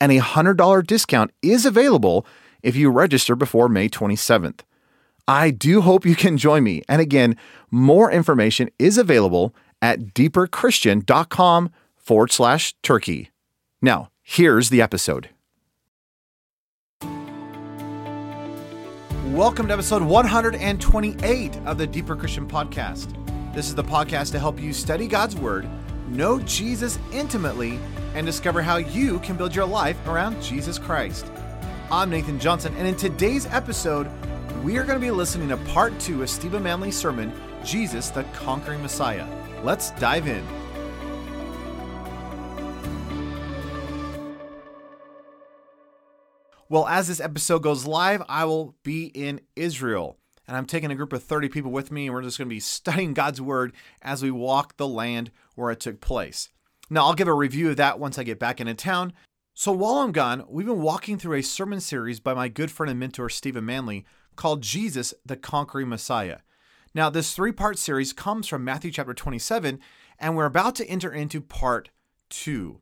and a $100 discount is available if you register before May 27th. I do hope you can join me. And again, more information is available at deeperchristian.com forward slash turkey. Now, here's the episode. Welcome to episode 128 of the Deeper Christian Podcast. This is the podcast to help you study God's Word, know Jesus intimately, and discover how you can build your life around Jesus Christ. I'm Nathan Johnson, and in today's episode, we are going to be listening to part two of Stephen Manley's sermon, Jesus, the Conquering Messiah. Let's dive in. Well, as this episode goes live, I will be in Israel. And I'm taking a group of 30 people with me, and we're just going to be studying God's Word as we walk the land where it took place. Now, I'll give a review of that once I get back into town. So, while I'm gone, we've been walking through a sermon series by my good friend and mentor, Stephen Manley, called Jesus, the Conquering Messiah. Now, this three part series comes from Matthew chapter 27, and we're about to enter into part two.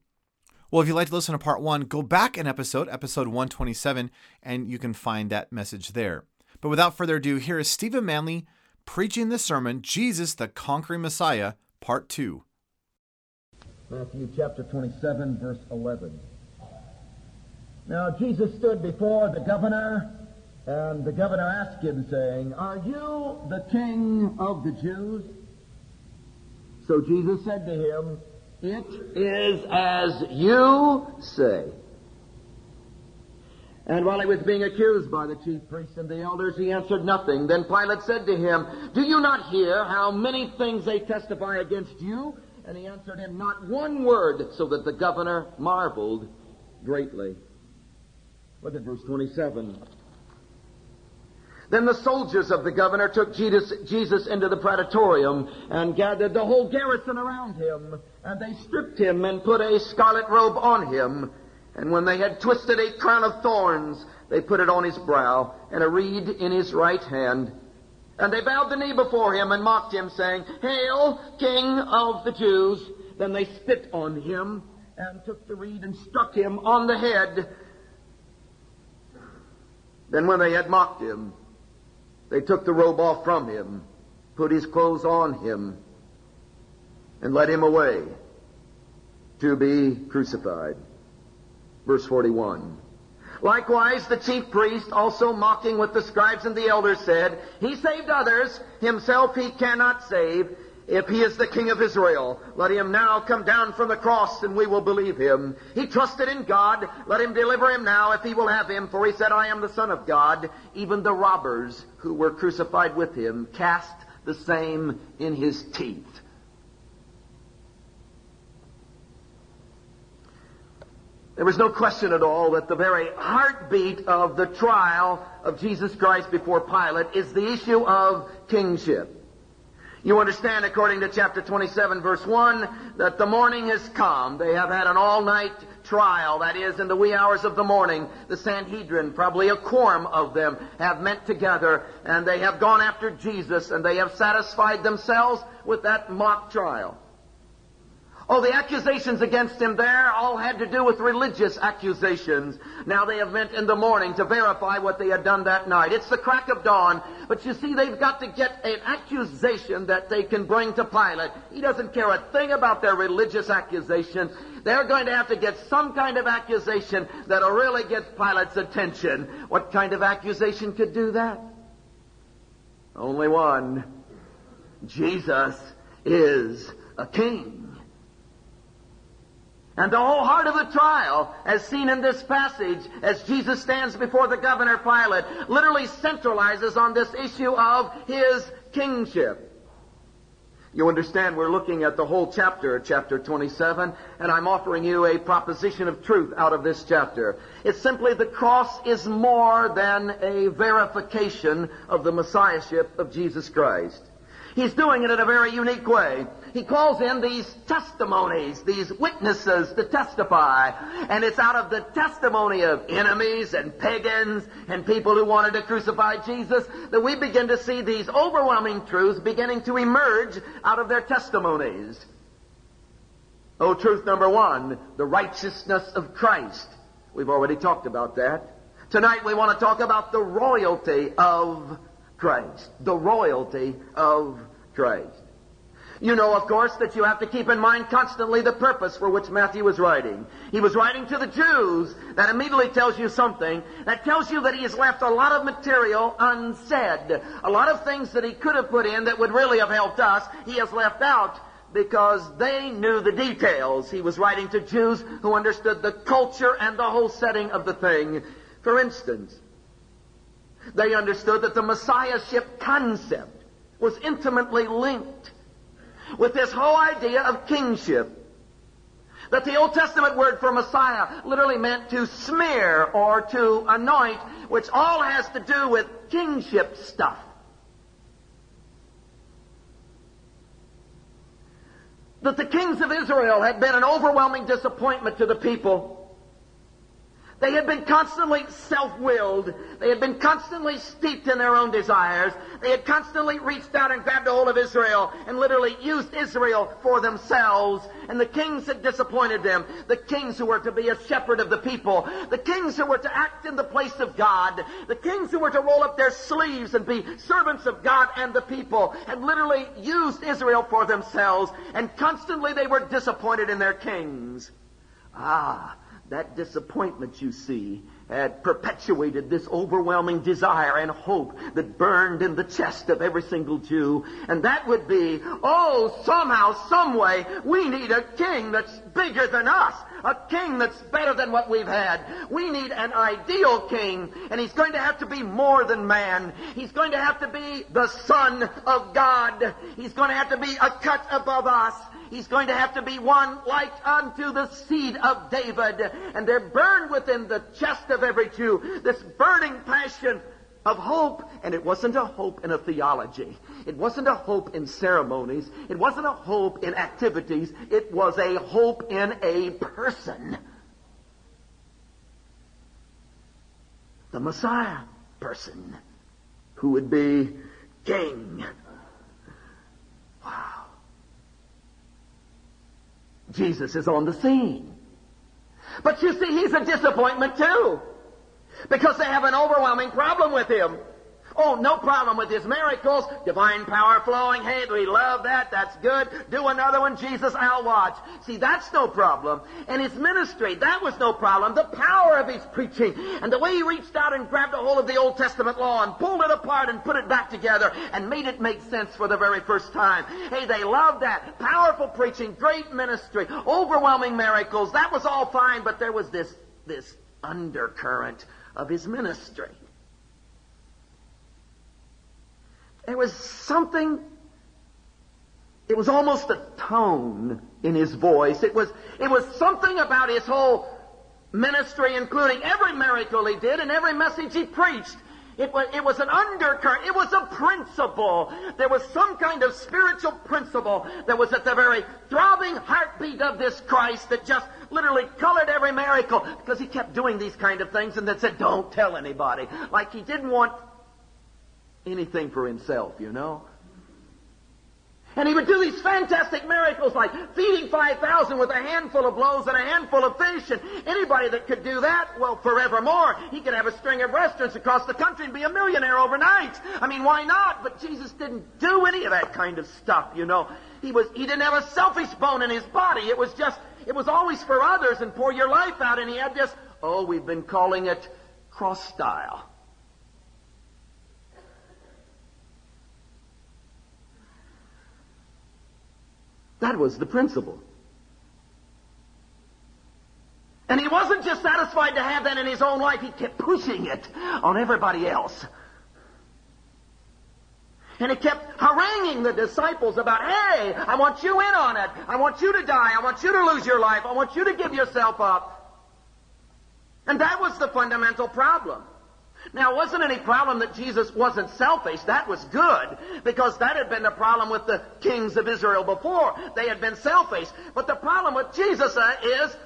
Well, if you'd like to listen to part one, go back an episode, episode 127, and you can find that message there. But without further ado, here is Stephen Manley preaching the sermon, Jesus, the Conquering Messiah, part two. Matthew chapter 27, verse 11. Now Jesus stood before the governor, and the governor asked him, saying, Are you the king of the Jews? So Jesus said to him, It is as you say. And while he was being accused by the chief priests and the elders, he answered nothing. Then Pilate said to him, Do you not hear how many things they testify against you? And he answered him not one word, so that the governor marveled greatly. Look at verse 27. Then the soldiers of the governor took Jesus, Jesus, into the praetorium and gathered the whole garrison around him. And they stripped him and put a scarlet robe on him. And when they had twisted a crown of thorns, they put it on his brow and a reed in his right hand. And they bowed the knee before him and mocked him, saying, Hail, King of the Jews! Then they spit on him and took the reed and struck him on the head. Then when they had mocked him, they took the robe off from him, put his clothes on him, and led him away to be crucified. Verse 41. Likewise, the chief priest, also mocking with the scribes and the elders, said, He saved others, himself he cannot save. If he is the king of Israel, let him now come down from the cross and we will believe him. He trusted in God. Let him deliver him now if he will have him. For he said, I am the son of God. Even the robbers who were crucified with him cast the same in his teeth. There was no question at all that the very heartbeat of the trial of Jesus Christ before Pilate is the issue of kingship. You understand, according to chapter 27, verse 1, that the morning has come. They have had an all-night trial, that is, in the wee hours of the morning. The Sanhedrin, probably a quorum of them, have met together, and they have gone after Jesus, and they have satisfied themselves with that mock trial. Oh, the accusations against him there all had to do with religious accusations. Now they have met in the morning to verify what they had done that night. It's the crack of dawn. But you see, they've got to get an accusation that they can bring to Pilate. He doesn't care a thing about their religious accusation. They're going to have to get some kind of accusation that'll really get Pilate's attention. What kind of accusation could do that? Only one. Jesus is a king. And the whole heart of the trial, as seen in this passage, as Jesus stands before the governor Pilate, literally centralizes on this issue of his kingship. You understand, we're looking at the whole chapter, chapter 27, and I'm offering you a proposition of truth out of this chapter. It's simply the cross is more than a verification of the messiahship of Jesus Christ. He's doing it in a very unique way. He calls in these testimonies, these witnesses to testify. And it's out of the testimony of enemies and pagans and people who wanted to crucify Jesus that we begin to see these overwhelming truths beginning to emerge out of their testimonies. Oh, truth number one, the righteousness of Christ. We've already talked about that. Tonight we want to talk about the royalty of Christ. The royalty of Christ. You know, of course, that you have to keep in mind constantly the purpose for which Matthew was writing. He was writing to the Jews. That immediately tells you something. That tells you that he has left a lot of material unsaid. A lot of things that he could have put in that would really have helped us, he has left out because they knew the details. He was writing to Jews who understood the culture and the whole setting of the thing. For instance, they understood that the Messiahship concept was intimately linked with this whole idea of kingship. That the Old Testament word for Messiah literally meant to smear or to anoint, which all has to do with kingship stuff. That the kings of Israel had been an overwhelming disappointment to the people they had been constantly self-willed. They had been constantly steeped in their own desires. They had constantly reached out and grabbed a hold of Israel and literally used Israel for themselves. And the kings had disappointed them. The kings who were to be a shepherd of the people. The kings who were to act in the place of God. The kings who were to roll up their sleeves and be servants of God and the people had literally used Israel for themselves. And constantly they were disappointed in their kings. Ah, that disappointment, you see, had perpetuated this overwhelming desire and hope that burned in the chest of every single Jew. And that would be, oh, somehow, someway, we need a king that's bigger than us. A king that's better than what we've had. We need an ideal king, and he's going to have to be more than man. He's going to have to be the Son of God. He's going to have to be a cut above us. He's going to have to be one like unto the seed of David. And there burned within the chest of every Jew this burning passion of hope. And it wasn't a hope in a theology. It wasn't a hope in ceremonies. It wasn't a hope in activities. It was a hope in a person. The Messiah person who would be king. Jesus is on the scene. But you see, he's a disappointment too. Because they have an overwhelming problem with him. Oh, no problem with his miracles. Divine power flowing. Hey, we love that. That's good. Do another one, Jesus, I'll watch. See, that's no problem. And his ministry, that was no problem. The power of his preaching and the way he reached out and grabbed a hold of the Old Testament law and pulled it apart and put it back together and made it make sense for the very first time. Hey, they loved that. Powerful preaching, great ministry, overwhelming miracles. That was all fine, but there was this, this undercurrent of his ministry. There was something, it was almost a tone in his voice. It was, it was something about his whole ministry, including every miracle he did and every message he preached. It was, it was an undercurrent. It was a principle. There was some kind of spiritual principle that was at the very throbbing heartbeat of this Christ that just literally colored every miracle because he kept doing these kind of things and then said, don't tell anybody. Like he didn't want anything for himself, you know. And he would do these fantastic miracles like feeding 5,000 with a handful of loaves and a handful of fish. And anybody that could do that, well, forevermore, he could have a string of restaurants across the country and be a millionaire overnight. I mean, why not? But Jesus didn't do any of that kind of stuff, you know. He was, he didn't have a selfish bone in his body. It was just, it was always for others and pour your life out. And he had this, oh, we've been calling it cross style. That was the principle. And he wasn't just satisfied to have that in his own life, he kept pushing it on everybody else. And he kept haranguing the disciples about, hey, I want you in on it. I want you to die. I want you to lose your life. I want you to give yourself up. And that was the fundamental problem. Now, it wasn't any problem that Jesus wasn't selfish. That was good, because that had been the problem with the kings of Israel before. They had been selfish. But the problem with Jesus uh, is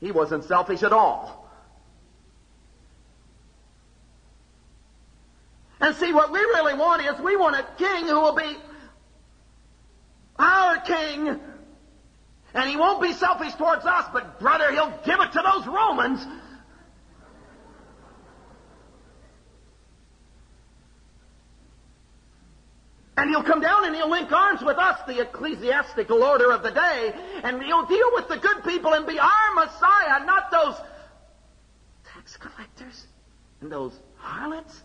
he wasn't selfish at all. And see, what we really want is we want a king who will be our king. And he won't be selfish towards us, but brother, he'll give it to those Romans. And he'll come down and he'll link arms with us, the ecclesiastical order of the day, and he'll deal with the good people and be our Messiah, not those tax collectors and those harlots.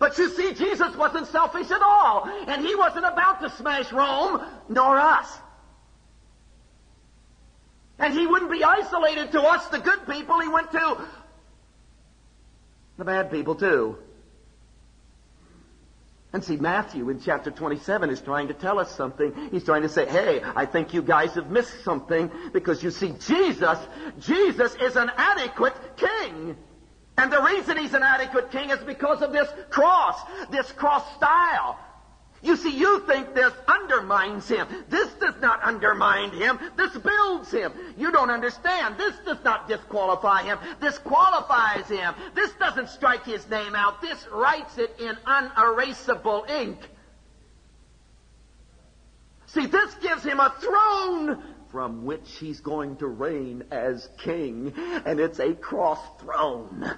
But you see, Jesus wasn't selfish at all, and he wasn't about to smash Rome, nor us. And he wouldn't be isolated to us, the good people. He went to the bad people, too. And see, Matthew in chapter 27 is trying to tell us something. He's trying to say, hey, I think you guys have missed something because you see, Jesus, Jesus is an adequate king. And the reason he's an adequate king is because of this cross, this cross style. You see, you think this undermines him. This does not undermine him. This builds him. You don't understand. This does not disqualify him. This qualifies him. This doesn't strike his name out. This writes it in unerasable ink. See, this gives him a throne from which he's going to reign as king, and it's a cross throne.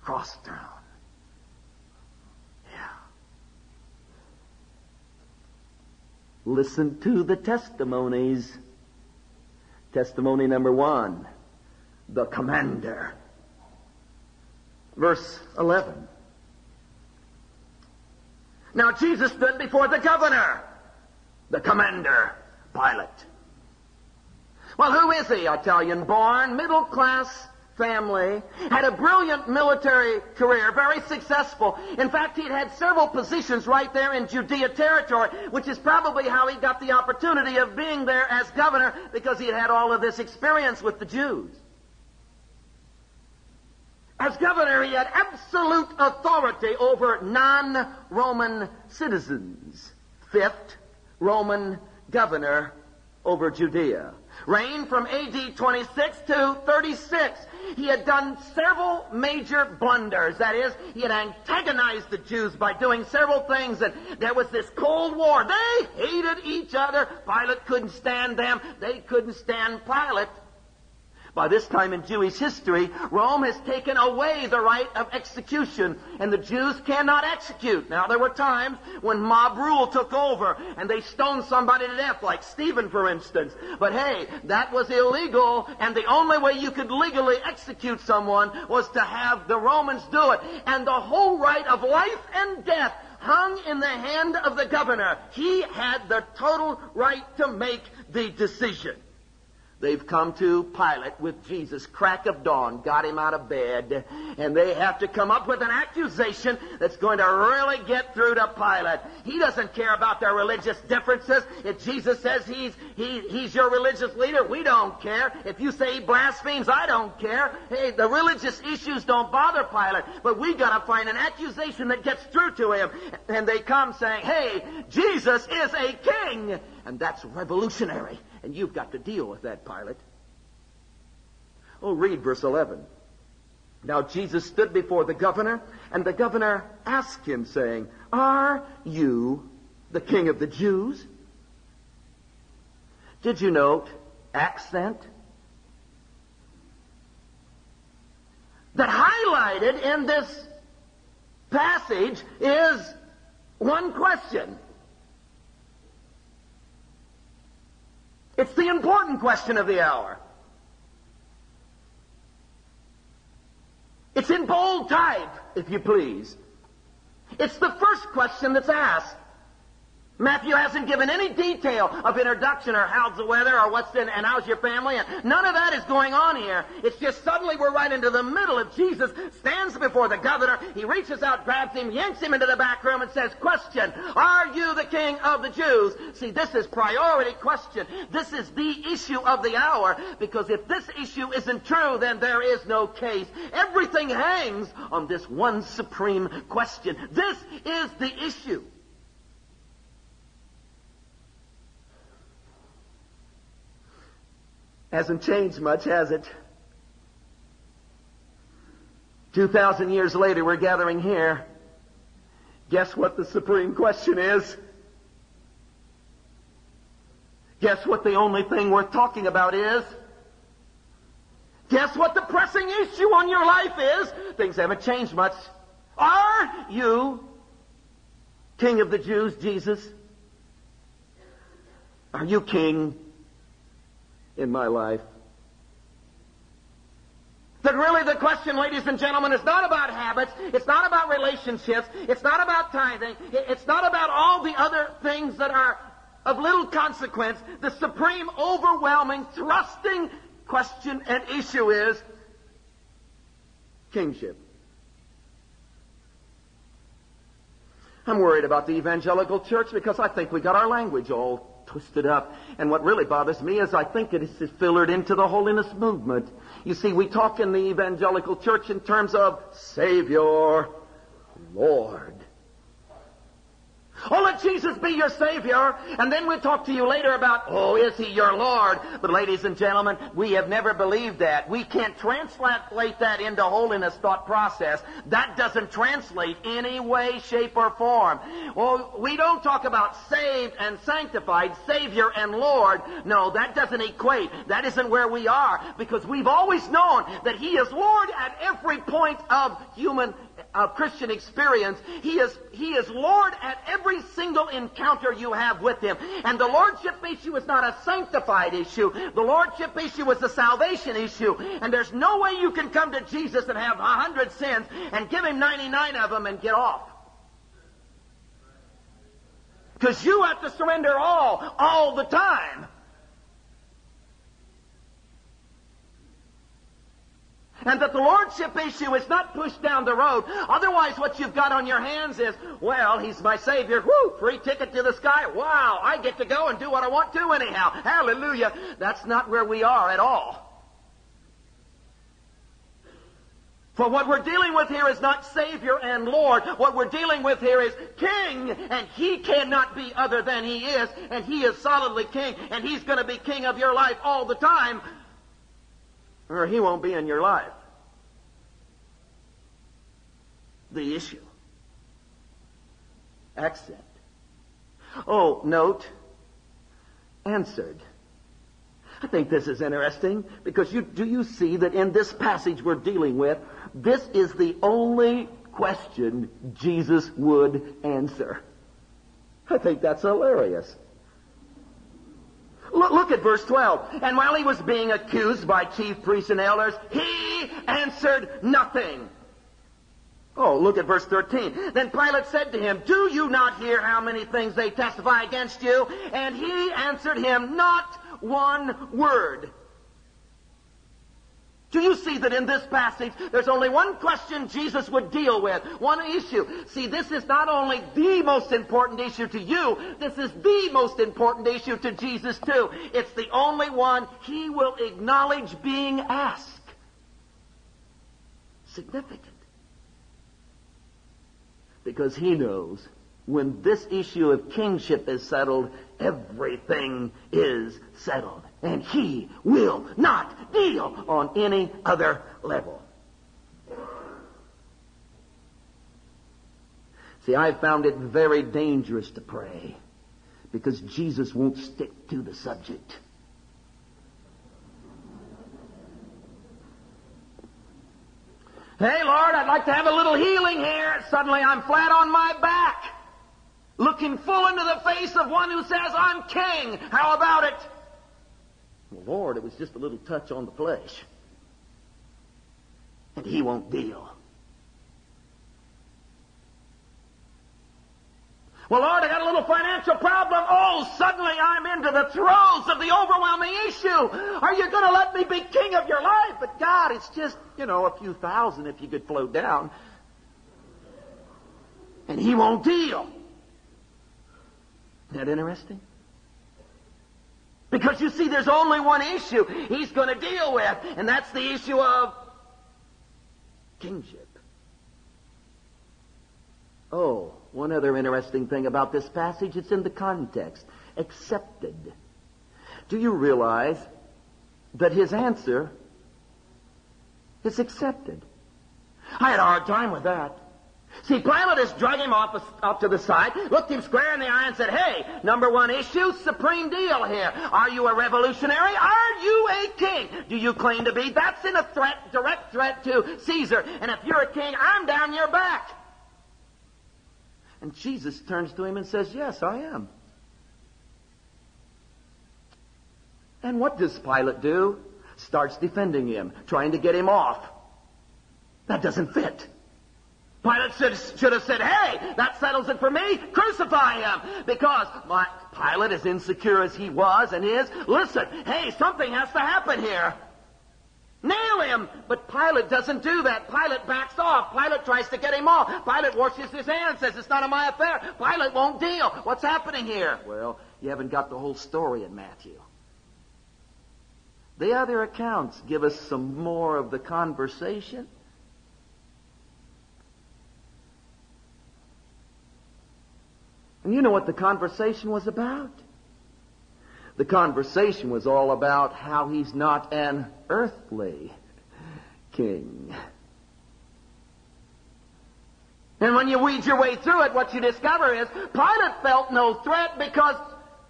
Cross throne. Listen to the testimonies. Testimony number one, the commander. Verse 11. Now Jesus stood before the governor, the commander, Pilate. Well, who is he? Italian born, middle class, family, had a brilliant military career, very successful. In fact, he'd had several positions right there in Judea territory, which is probably how he got the opportunity of being there as governor because he had had all of this experience with the Jews. As governor, he had absolute authority over non-Roman citizens. Fifth Roman governor over Judea. Reigned from AD 26 to 36 he had done several major blunders. That is, he had antagonized the Jews by doing several things, and there was this Cold War. They hated each other. Pilate couldn't stand them. They couldn't stand Pilate. By this time in Jewish history, Rome has taken away the right of execution, and the Jews cannot execute. Now, there were times when mob rule took over, and they stoned somebody to death, like Stephen, for instance. But hey, that was illegal, and the only way you could legally execute someone was to have the Romans do it. And the whole right of life and death hung in the hand of the governor. He had the total right to make the decision. They've come to Pilate with Jesus, crack of dawn, got him out of bed, and they have to come up with an accusation that's going to really get through to Pilate. He doesn't care about their religious differences. If Jesus says he's, he, he's your religious leader, we don't care. If you say he blasphemes, I don't care. Hey, the religious issues don't bother Pilate, but we gotta find an accusation that gets through to him. And they come saying, hey, Jesus is a king! And that's revolutionary. And you've got to deal with that, Pilate. Oh, read verse 11. Now Jesus stood before the governor, and the governor asked him, saying, Are you the king of the Jews? Did you note accent? That highlighted in this passage is one question. It's the important question of the hour. It's in bold type. if you please. It's the first question that's asked. Matthew hasn't given any detail of introduction or how's the weather or what's in and how's your family and none of that is going on here. It's just suddenly we're right into the middle of Jesus stands before the governor. He reaches out, grabs him, yanks him into the back room and says, question, are you the king of the Jews? See, this is priority question. This is the issue of the hour because if this issue isn't true, then there is no case. Everything hangs on this one supreme question. This is the issue. Hasn't changed much, has it? 2,000 years later, we're gathering here. Guess what the supreme question is? Guess what the only thing worth talking about is? Guess what the pressing issue on your life is? Things haven't changed much. Are you King of the Jews, Jesus? Are you King in my life. That really the question, ladies and gentlemen, is not about habits. It's not about relationships. It's not about tithing. It's not about all the other things that are of little consequence. The supreme, overwhelming, thrusting question and issue is kingship. I'm worried about the evangelical church because I think we got our language all twisted up. And what really bothers me is I think it is filtered into the holiness movement. You see, we talk in the evangelical church in terms of Savior, Lord. Oh, let Jesus be your Savior, and then we'll talk to you later about, oh, is He your Lord? But ladies and gentlemen, we have never believed that. We can't translate that into holiness thought process. That doesn't translate any way, shape, or form. Well, we don't talk about saved and sanctified, Savior and Lord. No, that doesn't equate. That isn't where we are, because we've always known that He is Lord at every point of human of Christian experience. He is, He is Lord at every single encounter you have with Him. And the Lordship issue is not a sanctified issue. The Lordship issue is a salvation issue. And there's no way you can come to Jesus and have a hundred sins and give Him 99 of them and get off. Because you have to surrender all, all the time. And that the lordship issue is not pushed down the road. Otherwise, what you've got on your hands is, well, he's my Savior. Whoo! Free ticket to the sky. Wow! I get to go and do what I want to anyhow. Hallelujah. That's not where we are at all. For what we're dealing with here is not Savior and Lord. What we're dealing with here is King, and He cannot be other than He is, and He is solidly King, and He's going to be King of your life all the time or he won't be in your life. The issue. Accent. Oh, note. Answered. I think this is interesting because you, do you see that in this passage we're dealing with, this is the only question Jesus would answer. I think that's hilarious. Look, look, at verse 12. And while he was being accused by chief priests and elders, he answered nothing. Oh, look at verse 13. Then Pilate said to him, Do you not hear how many things they testify against you? And he answered him, Not one word. Do you see that in this passage, there's only one question Jesus would deal with, one issue. See, this is not only the most important issue to you, this is the most important issue to Jesus too. It's the only one he will acknowledge being asked. Significant. Because he knows when this issue of kingship is settled, everything is settled. And he will not deal on any other level. See, I found it very dangerous to pray because Jesus won't stick to the subject. Hey, Lord, I'd like to have a little healing here. Suddenly I'm flat on my back, looking full into the face of one who says, I'm king. How about it? Well, Lord, it was just a little touch on the flesh. And he won't deal. Well, Lord, I got a little financial problem. Oh, suddenly I'm into the throes of the overwhelming issue. Are you going to let me be king of your life? But God, it's just, you know, a few thousand if you could float down. And he won't deal. Isn't that interesting? Because you see, there's only one issue he's going to deal with, and that's the issue of kingship. Oh, one other interesting thing about this passage, it's in the context. Accepted. Do you realize that his answer is accepted? I had a hard time with that. See, Pilate just drug him off, off to the side, looked him square in the eye and said, hey, number one issue, supreme deal here. Are you a revolutionary? Are you a king? Do you claim to be? That's in a threat, direct threat to Caesar. And if you're a king, I'm down your back. And Jesus turns to him and says, yes, I am. And what does Pilate do? Starts defending him, trying to get him off. That doesn't fit. Pilate should, should have said, hey, that settles it for me. Crucify him. Because my, Pilate, as insecure as he was and is, listen, hey, something has to happen here. Nail him! But Pilate doesn't do that. Pilate backs off. Pilate tries to get him off. Pilate washes his hands, says it's none of my affair. Pilate won't deal. What's happening here? Well, you haven't got the whole story in Matthew. The other accounts give us some more of the conversation. And you know what the conversation was about? The conversation was all about how he's not an earthly king. And when you weed your way through it, what you discover is Pilate felt no threat because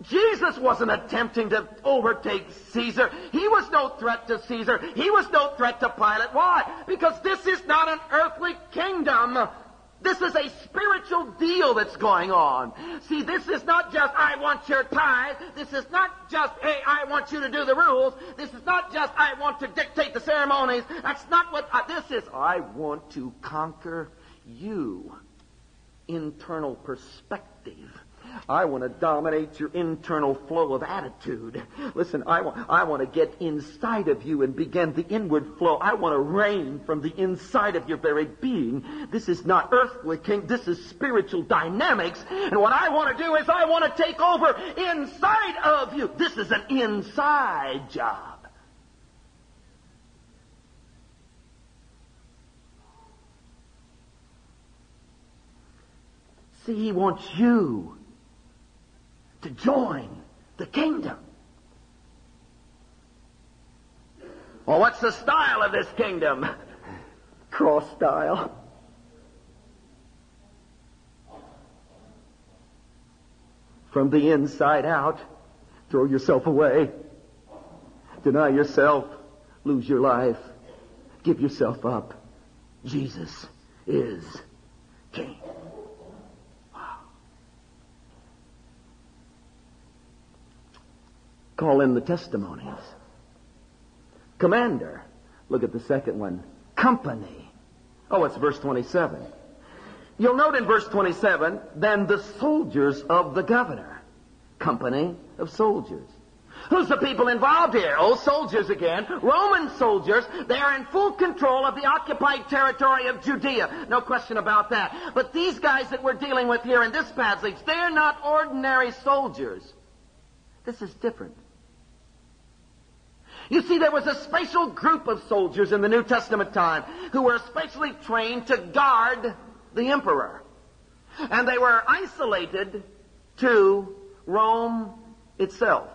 Jesus wasn't attempting to overtake Caesar. He was no threat to Caesar. He was no threat to Pilate. Why? Because this is not an earthly kingdom. This is a spiritual deal that's going on. See, this is not just, I want your tithe. This is not just, hey, I want you to do the rules. This is not just, I want to dictate the ceremonies. That's not what, uh, this is, I want to conquer you. Internal perspective. I want to dominate your internal flow of attitude. Listen, I want, I want to get inside of you and begin the inward flow. I want to reign from the inside of your very being. This is not earthly king. This is spiritual dynamics. And what I want to do is I want to take over inside of you. This is an inside job. See, he wants you to join the kingdom. Well, what's the style of this kingdom? Cross style. From the inside out, throw yourself away. Deny yourself. Lose your life. Give yourself up. Jesus is King. Call in the testimonies. Commander. Look at the second one. Company. Oh, it's verse 27. You'll note in verse 27, then the soldiers of the governor. Company of soldiers. Who's the people involved here? Oh, soldiers again. Roman soldiers. They are in full control of the occupied territory of Judea. No question about that. But these guys that we're dealing with here in this passage, they're not ordinary soldiers. This is different. You see, there was a special group of soldiers in the New Testament time who were specially trained to guard the emperor. And they were isolated to Rome itself.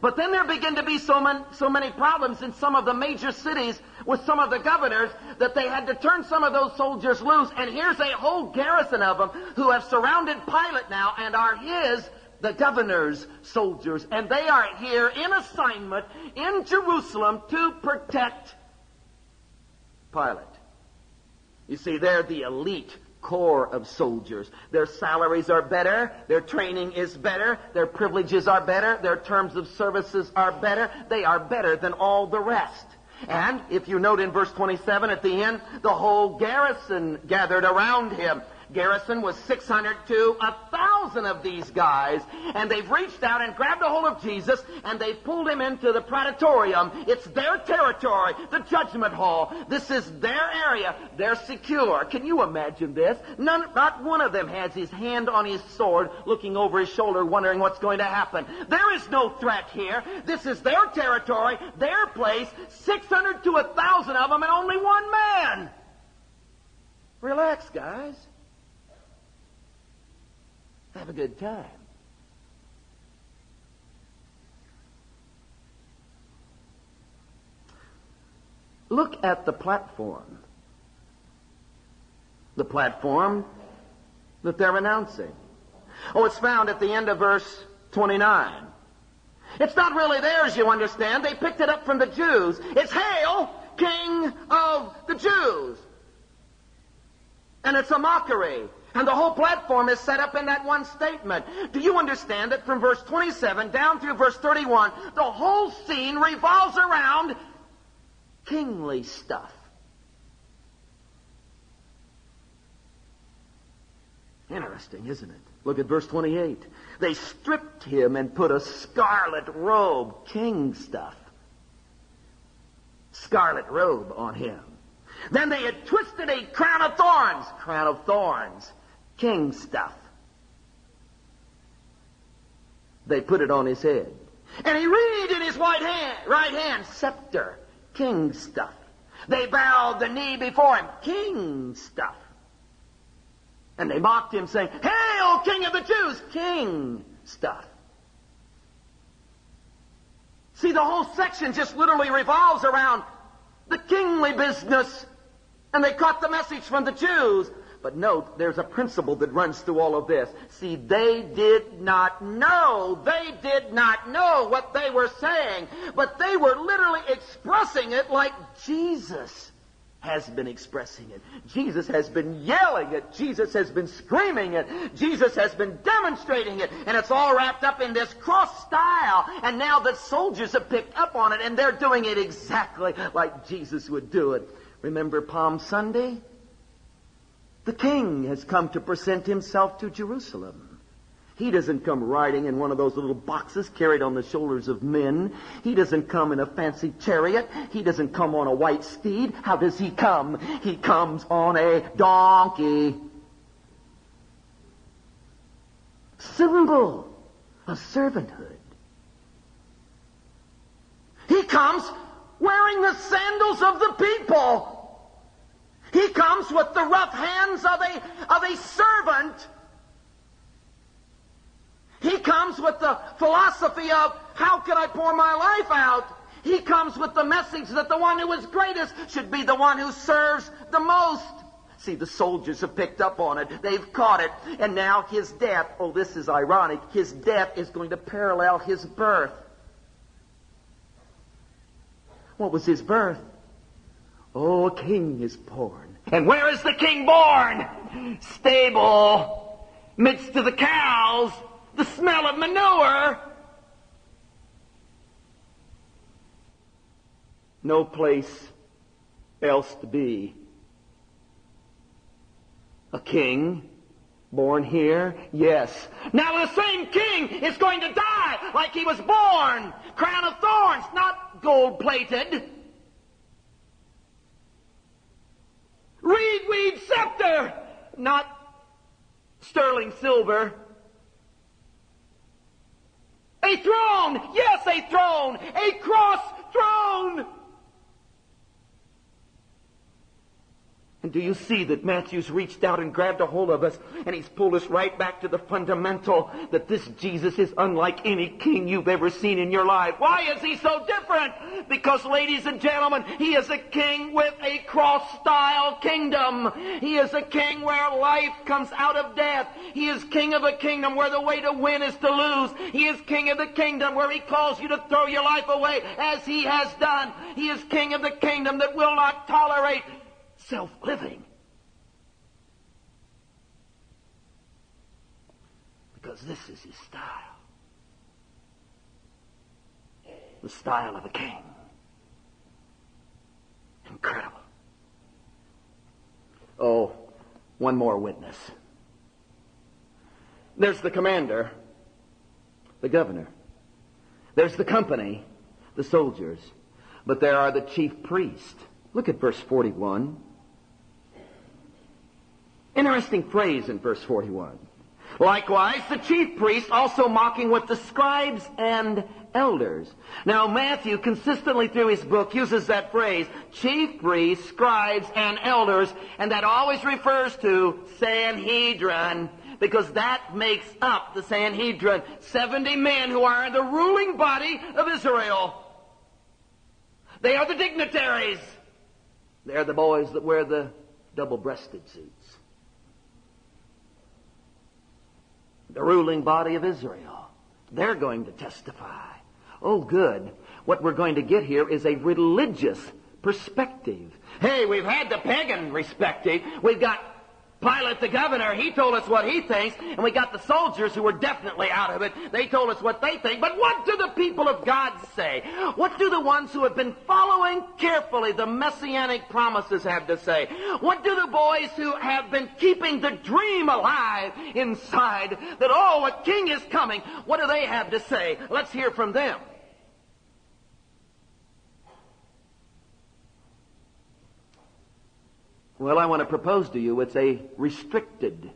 But then there began to be so many, so many problems in some of the major cities with some of the governors that they had to turn some of those soldiers loose. And here's a whole garrison of them who have surrounded Pilate now and are his the governor's soldiers, and they are here in assignment in Jerusalem to protect Pilate. You see, they're the elite corps of soldiers. Their salaries are better, their training is better, their privileges are better, their terms of services are better. They are better than all the rest. And if you note in verse 27 at the end, the whole garrison gathered around him garrison was 600 to 1,000 of these guys. And they've reached out and grabbed a hold of Jesus and they've pulled him into the praetorium. It's their territory, the judgment hall. This is their area. They're secure. Can you imagine this? None, not one of them has his hand on his sword, looking over his shoulder, wondering what's going to happen. There is no threat here. This is their territory, their place, 600 to 1,000 of them, and only one man. Relax, guys. Have a good time. Look at the platform. The platform that they're announcing. Oh, it's found at the end of verse 29. It's not really theirs, you understand. They picked it up from the Jews. It's Hail, King of the Jews. And it's a mockery. And the whole platform is set up in that one statement. Do you understand that from verse 27 down through verse 31, the whole scene revolves around kingly stuff? Interesting, isn't it? Look at verse 28. They stripped him and put a scarlet robe, king stuff, scarlet robe on him. Then they had twisted a crown of thorns, crown of thorns, king stuff. They put it on his head. And he reed in his right hand, right hand, scepter, king stuff. They bowed the knee before him, king stuff. And they mocked him, saying, Hail, King of the Jews! King stuff. See, the whole section just literally revolves around the kingly business. And they caught the message from the Jews. But note, there's a principle that runs through all of this. See, they did not know. They did not know what they were saying. But they were literally expressing it like Jesus has been expressing it. Jesus has been yelling it. Jesus has been screaming it. Jesus has been demonstrating it. And it's all wrapped up in this cross style. And now the soldiers have picked up on it and they're doing it exactly like Jesus would do it. Remember Palm Sunday? The king has come to present himself to Jerusalem. He doesn't come riding in one of those little boxes carried on the shoulders of men. He doesn't come in a fancy chariot. He doesn't come on a white steed. How does he come? He comes on a donkey. Symbol of servanthood. He comes wearing the sandals of the people. He comes with the rough hands of a, of a servant. He comes with the philosophy of, how can I pour my life out? He comes with the message that the one who is greatest should be the one who serves the most. See, the soldiers have picked up on it. They've caught it. And now his death, oh, this is ironic, his death is going to parallel his birth. What was his birth? Oh, a king is born. And where is the king born? Stable, midst of the cows, the smell of manure. No place else to be. A king born here? Yes. Now the same king is going to die like he was born. Crown of thorns, not gold plated. Reed weed scepter, not sterling silver. A throne! Yes, a throne! A cross throne! And do you see that Matthew's reached out and grabbed a hold of us and he's pulled us right back to the fundamental that this Jesus is unlike any king you've ever seen in your life. Why is he so different? Because ladies and gentlemen, he is a king with a cross-style kingdom. He is a king where life comes out of death. He is king of a kingdom where the way to win is to lose. He is king of the kingdom where he calls you to throw your life away as he has done. He is king of the kingdom that will not tolerate self living. Because this is his style. The style of a king. Incredible. Oh, one more witness. There's the commander, the governor. There's the company, the soldiers. But there are the chief priests. Look at verse 41. Interesting phrase in verse 41. Likewise, the chief priests also mocking with the scribes and elders. Now, Matthew consistently through his book uses that phrase, chief priests, scribes, and elders, and that always refers to Sanhedrin, because that makes up the Sanhedrin. 70 men who are the ruling body of Israel. They are the dignitaries. They are the boys that wear the double-breasted suits. The ruling body of Israel. They're going to testify. Oh, good. What we're going to get here is a religious perspective. Hey, we've had the pagan perspective. We've got Pilate the governor, he told us what he thinks, and we got the soldiers who were definitely out of it. They told us what they think. But what do the people of God say? What do the ones who have been following carefully the messianic promises have to say? What do the boys who have been keeping the dream alive inside that, oh, a king is coming, what do they have to say? Let's hear from them. Well, I want to propose to you it's a restricted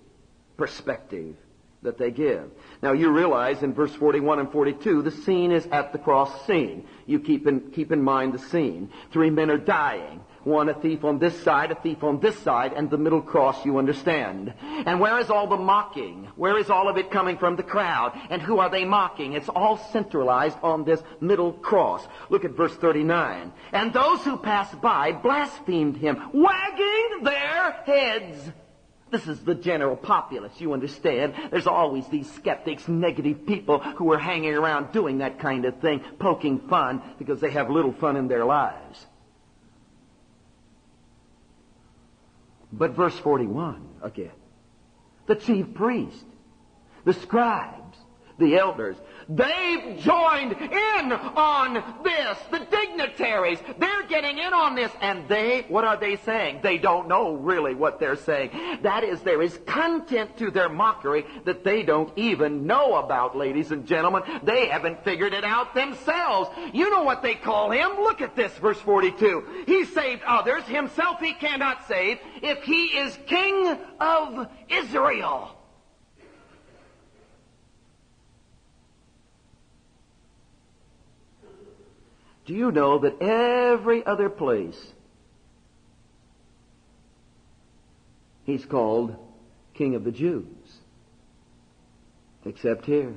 perspective that they give. Now you realize in verse 41 and 42, the scene is at the cross scene. You keep in, keep in mind the scene. Three men are dying. One a thief on this side, a thief on this side, and the middle cross you understand. And where is all the mocking? Where is all of it coming from the crowd? And who are they mocking? It's all centralized on this middle cross. Look at verse 39. And those who passed by blasphemed him, wagging their heads. This is the general populace, you understand. There's always these skeptics, negative people who are hanging around doing that kind of thing, poking fun because they have little fun in their lives. But verse 41 again. The chief priest, the scribes, the elders, They've joined in on this. The dignitaries, they're getting in on this. And they, what are they saying? They don't know really what they're saying. That is, there is content to their mockery that they don't even know about, ladies and gentlemen. They haven't figured it out themselves. You know what they call him? Look at this, verse 42. He saved others. Himself he cannot save if he is king of Israel. Do you know that every other place he's called King of the Jews? Except here.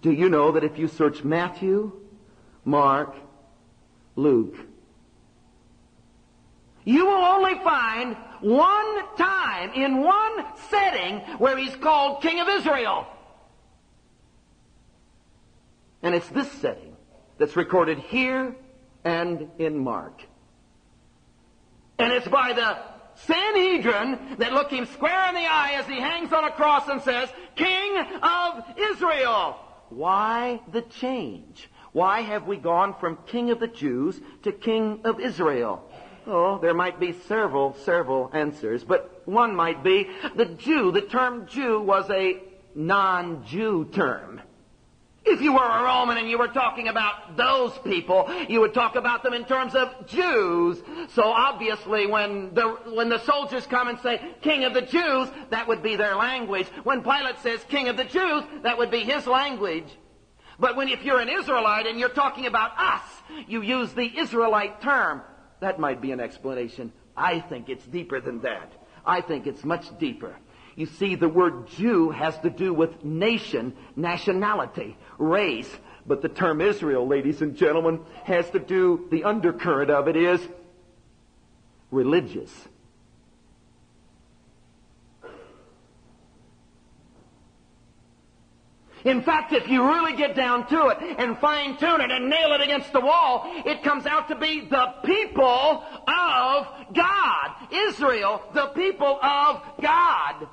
Do you know that if you search Matthew, Mark, Luke, you will only find one time in one setting where he's called King of Israel. And it's this setting that's recorded here and in Mark. And it's by the Sanhedrin that look him square in the eye as he hangs on a cross and says, King of Israel. Why the change? Why have we gone from King of the Jews to King of Israel? Oh, there might be several, several answers, but one might be the Jew, the term Jew was a non-Jew term. If you were a Roman and you were talking about those people, you would talk about them in terms of Jews. So obviously when the, when the soldiers come and say, King of the Jews, that would be their language. When Pilate says, King of the Jews, that would be his language. But when if you're an Israelite and you're talking about us, you use the Israelite term. That might be an explanation. I think it's deeper than that. I think it's much deeper. You see, the word Jew has to do with nation, nationality, race. But the term Israel, ladies and gentlemen, has to do, the undercurrent of it is religious. In fact, if you really get down to it and fine tune it and nail it against the wall, it comes out to be the people of God. Israel, the people of God.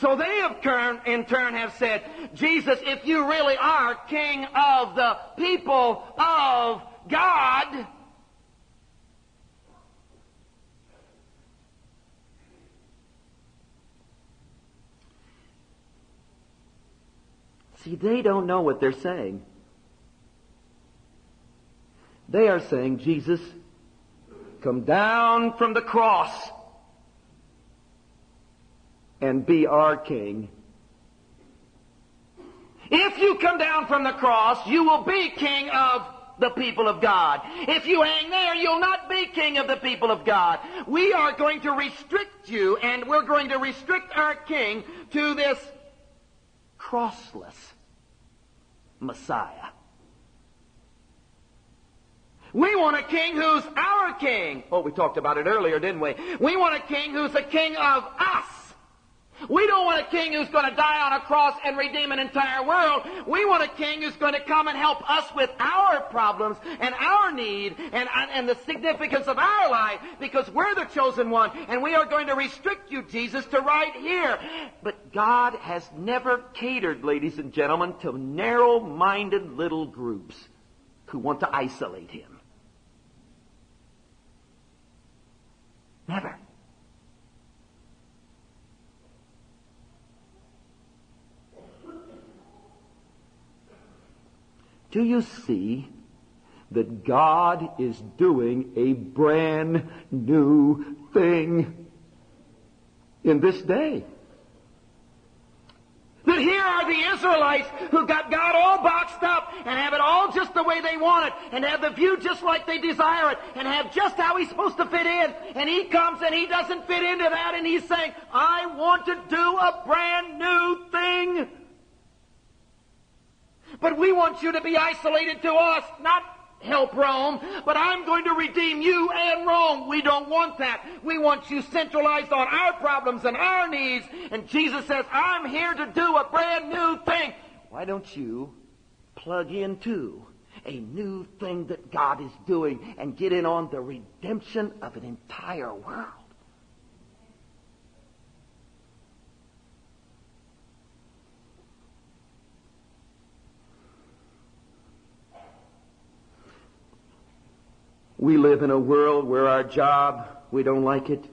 So they have turned, in turn have said, Jesus, if you really are king of the people of God, See, they don't know what they're saying. They are saying, Jesus, come down from the cross and be our king. If you come down from the cross, you will be king of the people of God. If you hang there, you'll not be king of the people of God. We are going to restrict you, and we're going to restrict our king to this crossless Messiah. We want a king who's our king. Oh, we talked about it earlier, didn't we? We want a king who's a king of us. We don't want a king who's going to die on a cross and redeem an entire world. We want a king who's going to come and help us with our problems and our need and, and the significance of our life because we're the chosen one and we are going to restrict you, Jesus, to right here. But God has never catered, ladies and gentlemen, to narrow-minded little groups who want to isolate him. Never. Do you see that God is doing a brand new thing in this day? That here are the Israelites who got God all boxed up and have it all just the way they want it and have the view just like they desire it and have just how he's supposed to fit in. And he comes and he doesn't fit into that and he's saying, I want to do a brand new thing. But we want you to be isolated to us, not help Rome, but I'm going to redeem you and Rome. We don't want that. We want you centralized on our problems and our needs. And Jesus says, I'm here to do a brand new thing. Why don't you plug into a new thing that God is doing and get in on the redemption of an entire world? We live in a world where our job, we don't like it.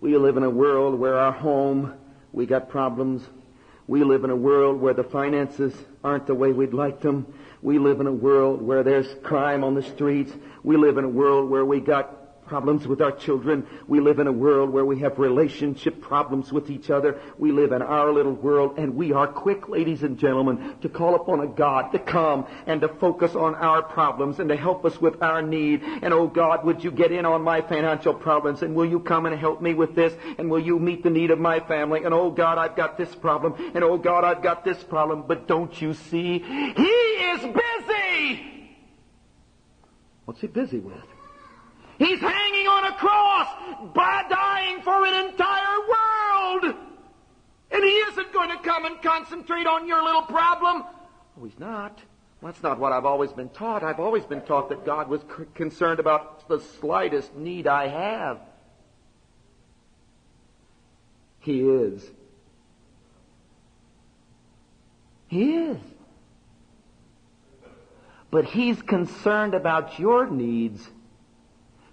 We live in a world where our home, we got problems. We live in a world where the finances aren't the way we'd like them. We live in a world where there's crime on the streets. We live in a world where we got problems with our children. We live in a world where we have relationship problems with each other. We live in our little world and we are quick, ladies and gentlemen, to call upon a God to come and to focus on our problems and to help us with our need. And oh God, would you get in on my financial problems and will you come and help me with this and will you meet the need of my family? And oh God, I've got this problem and oh God, I've got this problem. But don't you see? He is busy! What's he busy with? He's hanging on a cross by dying for an entire world. And he isn't going to come and concentrate on your little problem. Oh, he's not. that's not what I've always been taught. I've always been taught that God was c- concerned about the slightest need I have. He is. He is. But He's concerned about your needs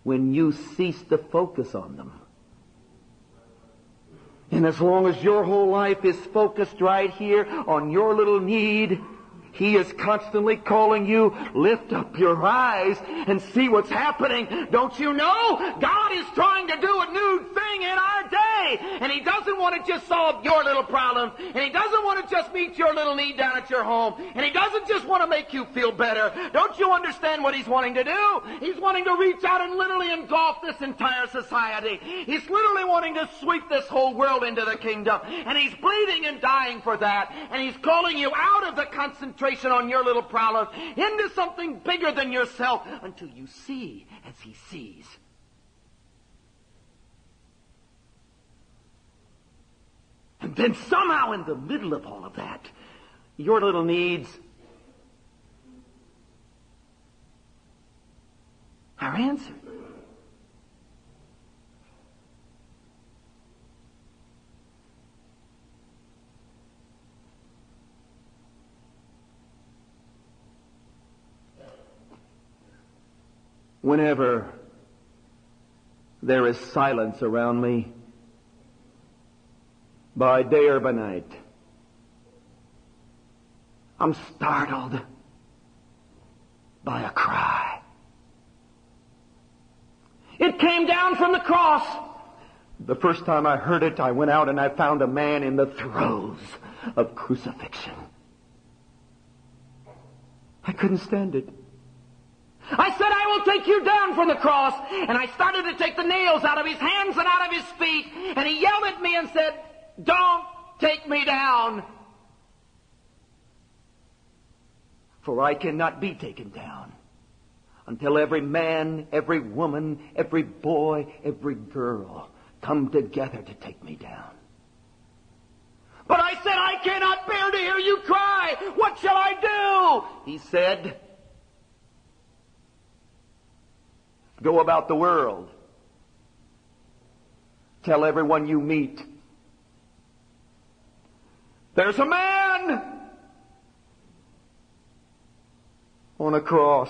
when you cease to focus on them. And as long as your whole life is focused right here on your little need, he is constantly calling you, lift up your eyes and see what's happening. Don't you know? God is trying to do a new thing in our day. And He doesn't want to just solve your little problems. And He doesn't want to just meet your little need down at your home. And He doesn't just want to make you feel better. Don't you understand what He's wanting to do? He's wanting to reach out and literally engulf this entire society. He's literally wanting to sweep this whole world into the kingdom. And He's bleeding and dying for that. And He's calling you out of the concentration concentration on your little problems into something bigger than yourself until you see as he sees. And then somehow in the middle of all of that, your little needs are answered. Whenever there is silence around me, by day or by night, I'm startled by a cry. It came down from the cross. The first time I heard it, I went out and I found a man in the throes of crucifixion. I couldn't stand it. I said, will take you down from the cross. And I started to take the nails out of his hands and out of his feet. And he yelled at me and said, Don't take me down. For I cannot be taken down until every man, every woman, every boy, every girl come together to take me down. But I said, I cannot bear to hear you cry. What shall I do? He said, Go about the world. Tell everyone you meet. There's a man on a cross.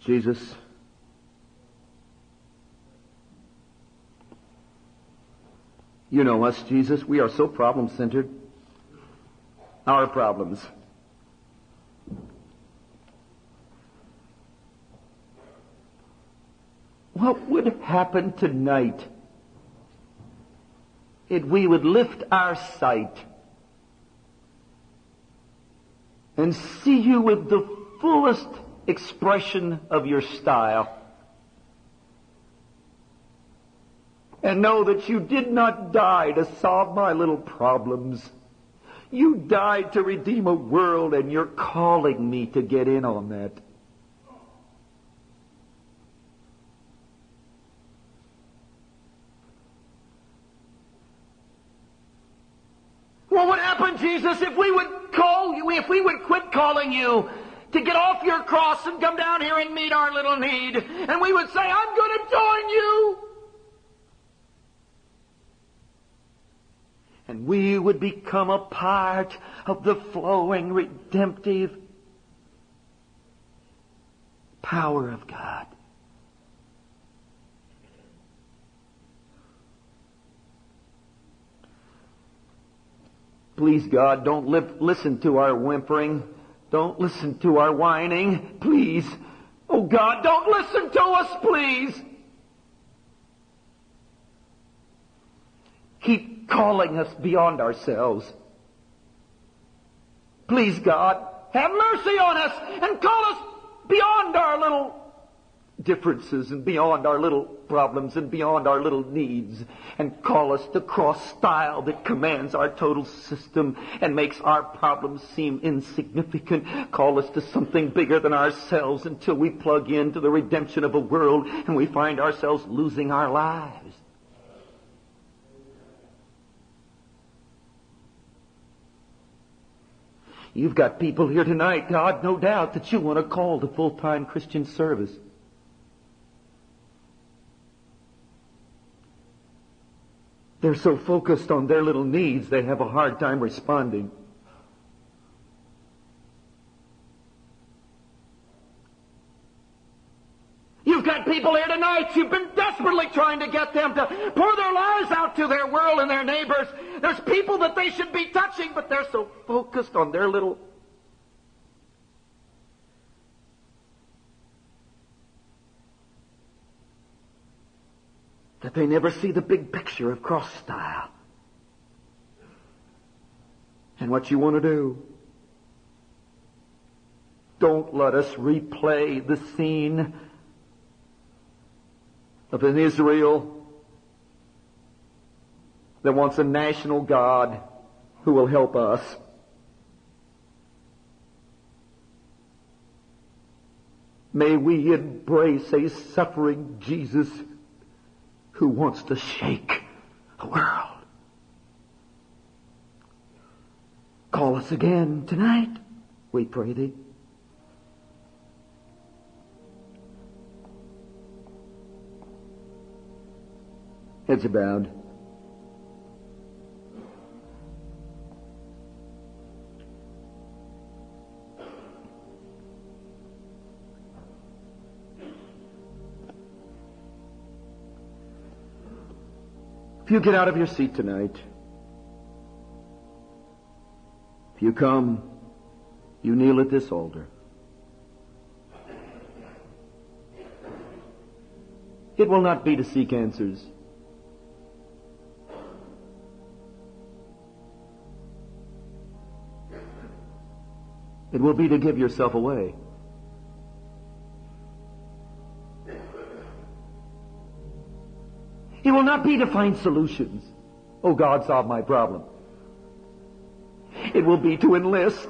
Jesus, you know us, Jesus. We are so problem centered. Our problems. What would happen tonight if we would lift our sight and see you with the fullest expression of your style. And know that you did not die to solve my little problems. You died to redeem a world and you're calling me to get in on that. What would happen, Jesus, if we would call you, if we would quit calling you to get off your cross and come down here and meet our little need. And we would say, I'm going to join you. And we would become a part of the flowing, redemptive power of God. Please, God, don't listen to our whimpering. Don't listen to our whining, please. Oh God, don't listen to us, please. Keep calling us beyond ourselves. Please, God, have mercy on us and call us beyond our little differences and beyond our little problems and beyond our little needs and call us the cross style that commands our total system and makes our problems seem insignificant. Call us to something bigger than ourselves until we plug into the redemption of a world and we find ourselves losing our lives. You've got people here tonight, God, no doubt, that you want to call to full-time Christian service. They're so focused on their little needs, they have a hard time responding. You've got people here tonight, you've been trying to get them to pour their lives out to their world and their neighbors. There's people that they should be touching, but they're so focused on their little that they never see the big picture of cross style. And what you want to do. Don't let us replay the scene of an Israel that wants a national God who will help us. May we embrace a suffering Jesus who wants to shake the world. Call us again tonight, we pray thee. Heads are bowed. If you get out of your seat tonight, if you come, you kneel at this altar. It will not be to seek answers. It will be to give yourself away. It will not be to find solutions. Oh God, solve my problem. It will be to enlist.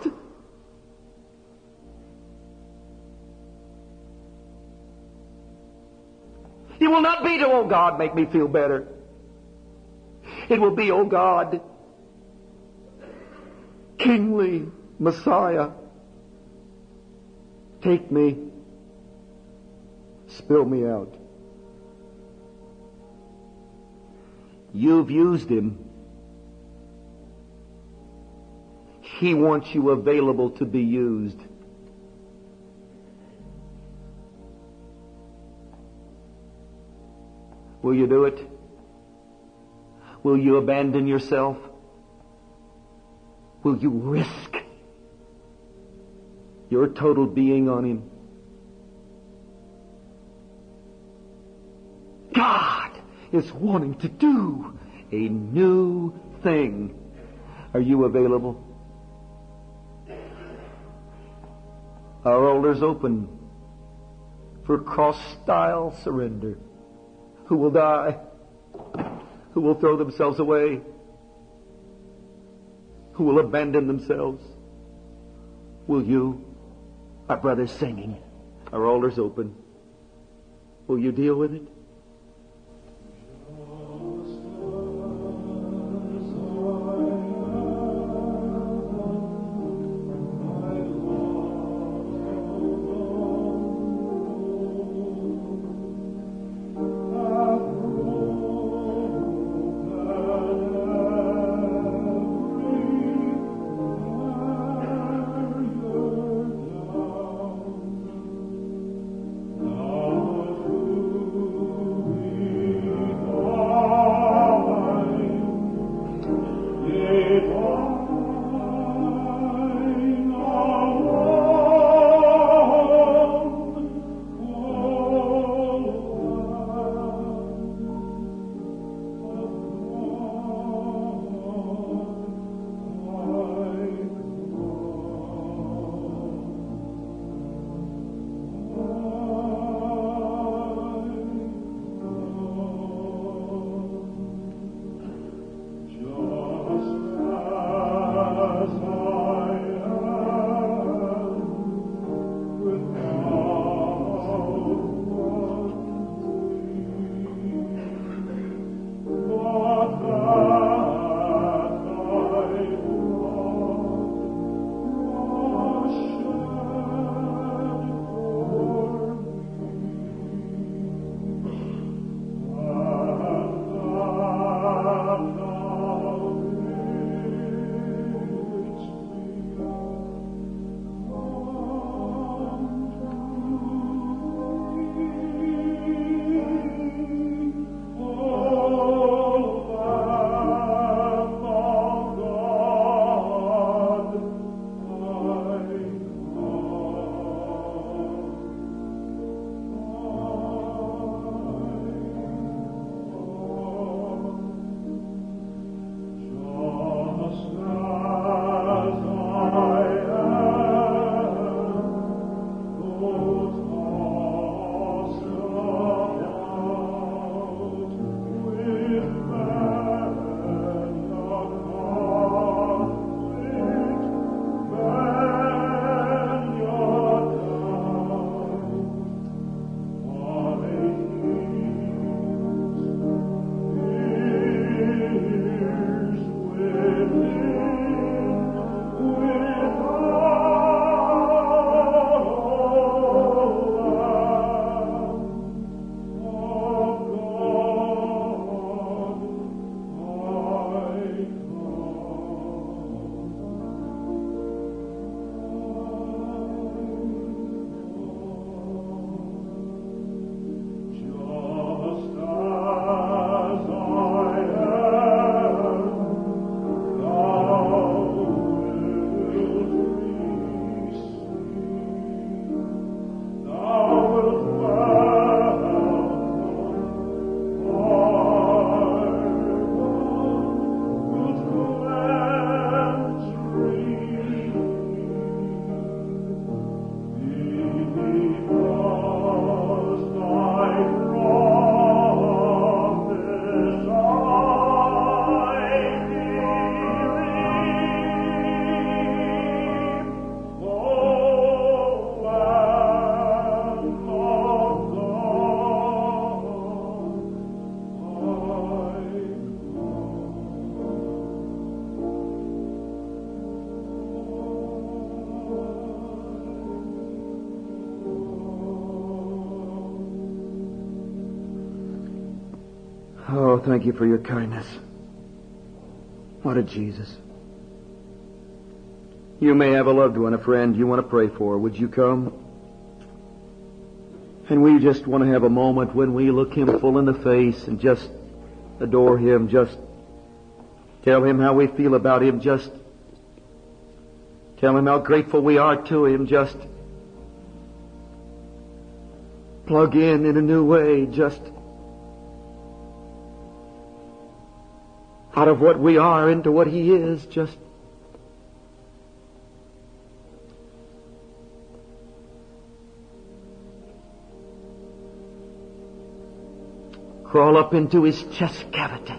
It will not be to, oh God, make me feel better. It will be, oh God, kingly Messiah. Take me. Spill me out. You've used him. He wants you available to be used. Will you do it? Will you abandon yourself? Will you risk your total being on Him? God is wanting to do a new thing. Are you available? Our altars open for cross-style surrender. Who will die? Who will throw themselves away? Who will abandon themselves? Will you? Our brothers singing. Our altars open. Will you deal with it? Thank you for your kindness. What a Jesus. You may have a loved one, a friend you want to pray for. Would you come? And we just want to have a moment when we look him full in the face and just adore him, just tell him how we feel about him, just tell him how grateful we are to him, just plug in in a new way, just out of what we are into what he is, just crawl up into his chest cavity.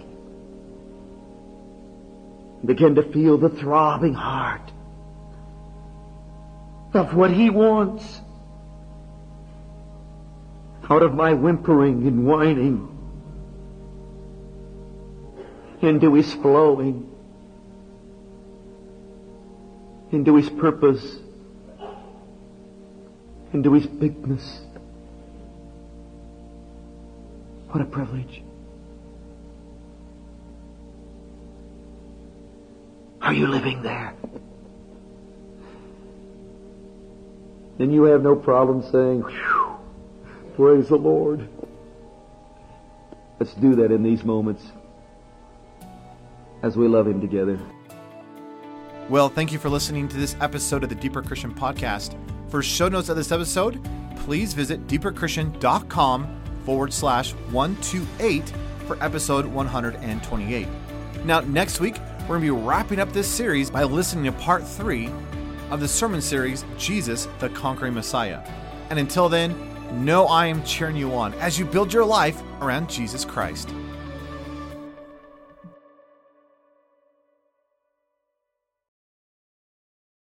Begin to feel the throbbing heart of what he wants out of my whimpering and whining into his flowing, into his purpose, into his bigness. What a privilege. Are you living there? Then you have no problem saying, praise the Lord. Let's do that in these moments as we love Him together. Well, thank you for listening to this episode of the Deeper Christian Podcast. For show notes of this episode, please visit deeperchristian.com forward slash 128 for episode 128. Now, next week, we're going to be wrapping up this series by listening to part three of the sermon series, Jesus, the Conquering Messiah. And until then, know I am cheering you on as you build your life around Jesus Christ.